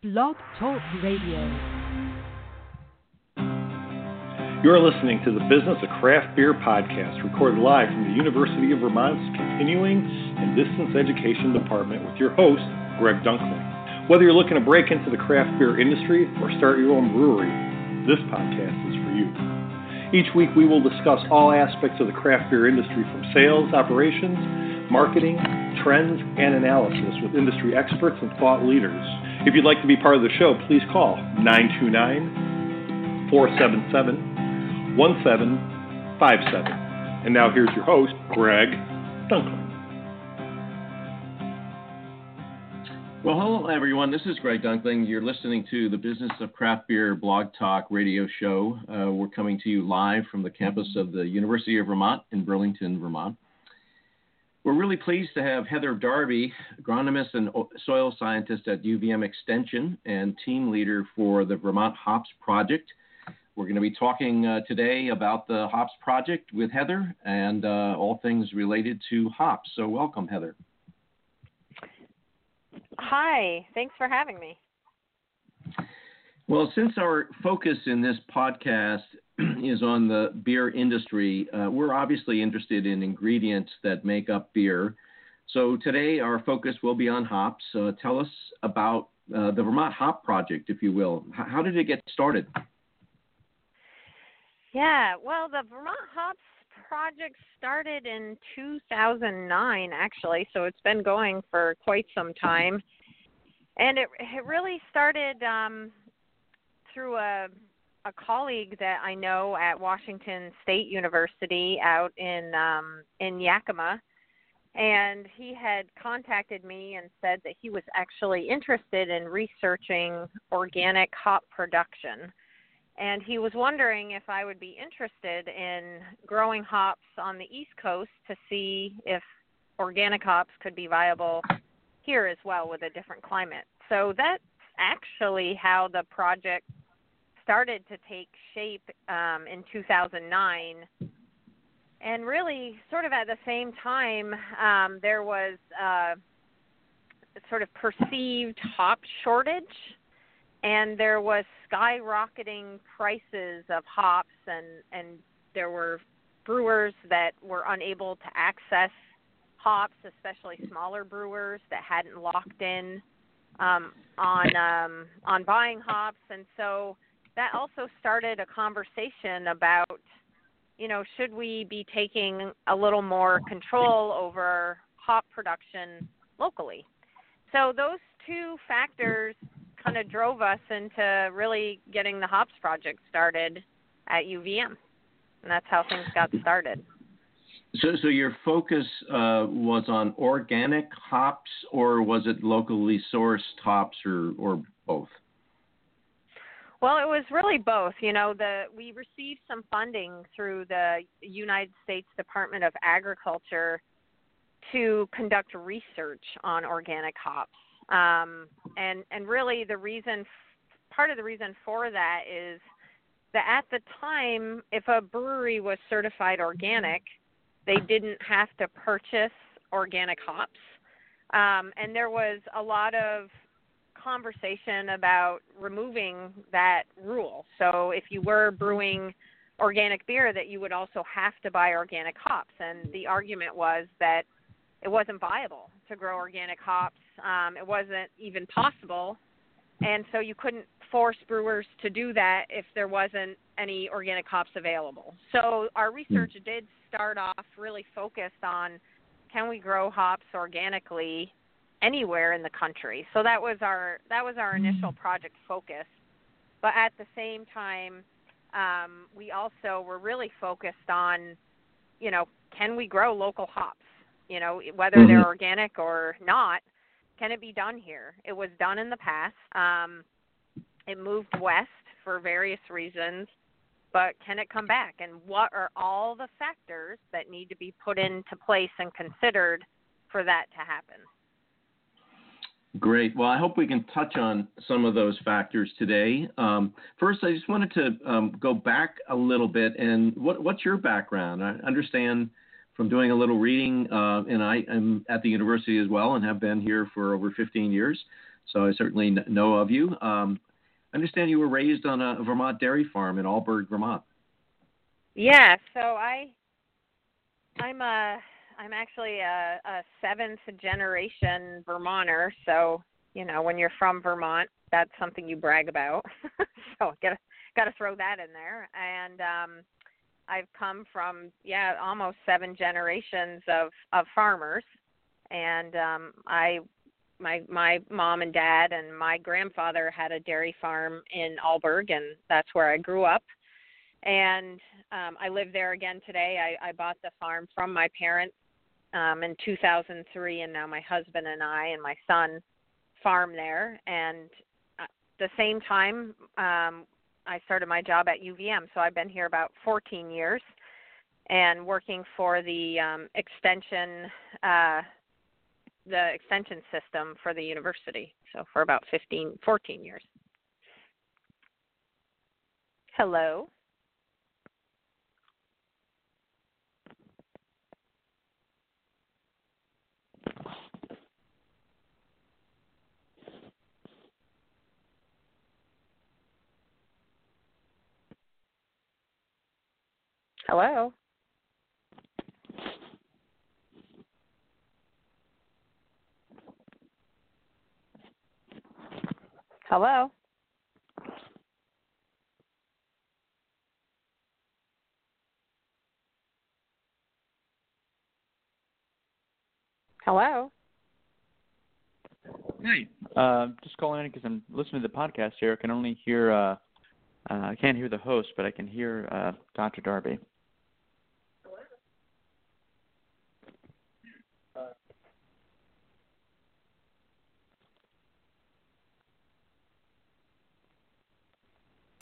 Blog Talk Radio. You're listening to the Business of Craft Beer podcast, recorded live from the University of Vermont's Continuing and Distance Education Department with your host, Greg Dunkling. Whether you're looking to break into the craft beer industry or start your own brewery, this podcast is for you. Each week, we will discuss all aspects of the craft beer industry from sales, operations, marketing, trends, and analysis with industry experts and thought leaders. If you'd like to be part of the show, please call 929 477 1757. And now here's your host, Greg Dunkling. Well, hello, everyone. This is Greg Dunkling. You're listening to the Business of Craft Beer Blog Talk radio show. Uh, we're coming to you live from the campus of the University of Vermont in Burlington, Vermont. We're really pleased to have Heather Darby, agronomist and soil scientist at UVM Extension and team leader for the Vermont Hops Project. We're going to be talking uh, today about the Hops Project with Heather and uh, all things related to hops. So, welcome, Heather. Hi, thanks for having me. Well, since our focus in this podcast is on the beer industry, uh, we're obviously interested in ingredients that make up beer. So today our focus will be on hops. Uh, tell us about uh, the Vermont Hop Project, if you will. H- how did it get started? Yeah, well, the Vermont Hops project started in 2009 actually so it's been going for quite some time and it it really started um through a a colleague that I know at Washington State University out in um in Yakima and he had contacted me and said that he was actually interested in researching organic hop production and he was wondering if I would be interested in growing hops on the East Coast to see if organic hops could be viable here as well with a different climate. So that's actually how the project started to take shape um, in 2009. And really, sort of at the same time, um, there was a sort of perceived hop shortage and there was skyrocketing prices of hops and and there were brewers that were unable to access hops especially smaller brewers that hadn't locked in um on um on buying hops and so that also started a conversation about you know should we be taking a little more control over hop production locally so those two factors kind of drove us into really getting the hops project started at UVM, and that's how things got started. So, so your focus uh, was on organic hops, or was it locally sourced hops, or or both? Well, it was really both. You know, the we received some funding through the United States Department of Agriculture to conduct research on organic hops um, and and really the reason, part of the reason for that is that at the time, if a brewery was certified organic, they didn't have to purchase organic hops, um, and there was a lot of conversation about removing that rule. So if you were brewing organic beer, that you would also have to buy organic hops, and the argument was that it wasn't viable to grow organic hops. Um, it wasn't even possible, and so you couldn't force brewers to do that if there wasn't any organic hops available. So our research mm. did start off really focused on can we grow hops organically anywhere in the country. So that was our that was our initial project focus. But at the same time, um, we also were really focused on, you know, can we grow local hops? you know whether mm-hmm. they're organic or not can it be done here it was done in the past um it moved west for various reasons but can it come back and what are all the factors that need to be put into place and considered for that to happen Great. Well, I hope we can touch on some of those factors today. Um, first, I just wanted to um, go back a little bit. And what, what's your background? I understand from doing a little reading, uh, and I am at the university as well and have been here for over 15 years. so I certainly know of you. Um, I understand you were raised on a Vermont dairy farm in Alburgh, Vermont. Yeah, so I I'm a I'm actually a, a seventh generation Vermonter. So you know, when you're from Vermont, that's something you brag about. so I gotta gotta throw that in there. And um, I've come from yeah almost seven generations of of farmers, and um, I my my mom and dad and my grandfather had a dairy farm in Alburgh, and that's where I grew up. And um, I live there again today. I, I bought the farm from my parents um, in 2003, and now my husband and I and my son farm there. And at the same time, um, I started my job at UVM, so I've been here about 14 years and working for the um, extension uh, the extension system for the university. So for about 15, 14 years. Hello. Hello. Hello. Hello. Hey. Uh, just calling in because I'm listening to the podcast here. I can only hear, uh, uh, I can't hear the host, but I can hear uh, Dr. Darby.